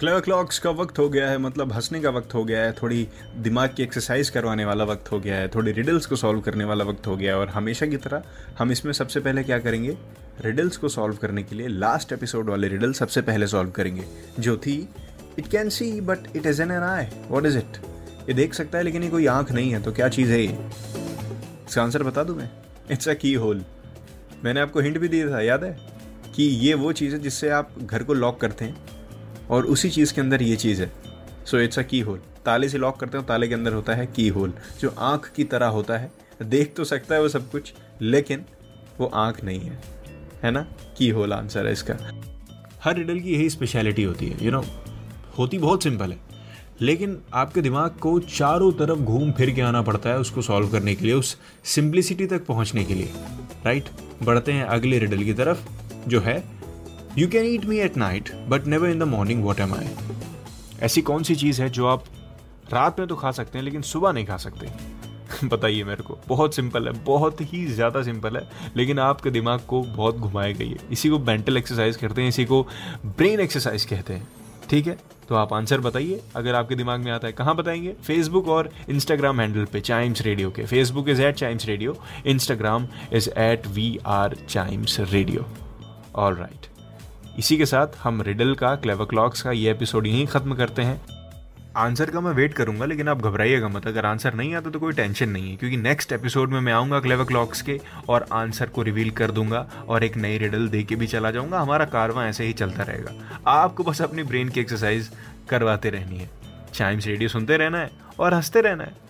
Clever clocks का वक्त हो गया है मतलब हंसने का वक्त हो गया है, थोड़ी दिमाग की एक्सरसाइज करवाने वाला वक्त हो गया है, थोड़ी रिडल्स को सॉल्व करने वाला वक्त हो गया है और हमेशा की तरह हम इसमें सबसे पहले क्या करेंगे? रिडल्स को सॉल्व करने के लिए लास्ट एपिसोड वाले रिडल सबसे पहले सॉल्व करेंगे, जो थी it can see but it is an an I what is it ये देख सकता है, लेकिन ये कोई आँख नहीं है तो क्या चीज़ है ये? इसका आंसर बता दूँ मैं? इट्स अ की होल मैंने आपको हिंट भी दिया था, याद है? कि ये वो चीज़ है जिससे आप घर को लॉक करते हैं। और उसी चीज़ के अंदर ये चीज़ है। सो इट्स अ की होल ताले से लॉक करते हो ताले के अंदर होता है की होल जो आँख की तरह होता है देख तो सकता है वो सब कुछ लेकिन वो आँख नहीं है। है ना? की होल आंसर है इसका। हर रिडल की यही स्पेशलिटी होती है यू you नो know, होती बहुत सिंपल है। लेकिन आपके दिमाग को चारों तरफ़ घूम फिर के आना पड़ता है उसको सॉल्व करने के लिए उस सिंप्लिसिटी तक पहुँचने के लिए। राइट बढ़ते हैं अगले रिडल की तरफ़ जो है you can eat me at night but never in the morning what am I ऐसी कौन सी चीज़ है जो आप रात में तो खा सकते हैं, लेकिन सुबह नहीं खा सकते? बताइए मेरे को। बहुत सिंपल है, बहुत ही ज़्यादा सिंपल है, लेकिन आपके दिमाग को बहुत घुमाए गई है। इसी को मेंटल एक्सरसाइज कहते हैं, इसी को ब्रेन एक्सरसाइज कहते हैं। ठीक है? तो आप आंसर बताइए, अगर आपके दिमाग में आता है, कहाँ बताएँगे? फेसबुक और इंस्टाग्राम हैंडल पे चाइम्स रेडियो के। Facebook is at Chimes Radio Instagram is at we are Chimes Radio all right इसी के साथ हम रिडल का, क्लेवर क्लॉक्स का ये एपिसोड यहीं ख़त्म करते हैं। आंसर का मैं वेट करूँगा, लेकिन आप घबराइएगा मत। अगर आंसर नहीं आता तो कोई टेंशन नहीं है, क्योंकि नेक्स्ट एपिसोड में मैं आऊँगा क्लेवर क्लॉक्स के और आंसर को रिवील कर दूँगा और एक नई रिडल दे के भी चला जाऊँगा। हमारा कारवा ऐसे ही चलता रहेगा। आपको बस अपनी ब्रेन की एक्सरसाइज करवाते रहनी है। चाइम्स रेडियो सुनते रहना है और हँसते रहना है।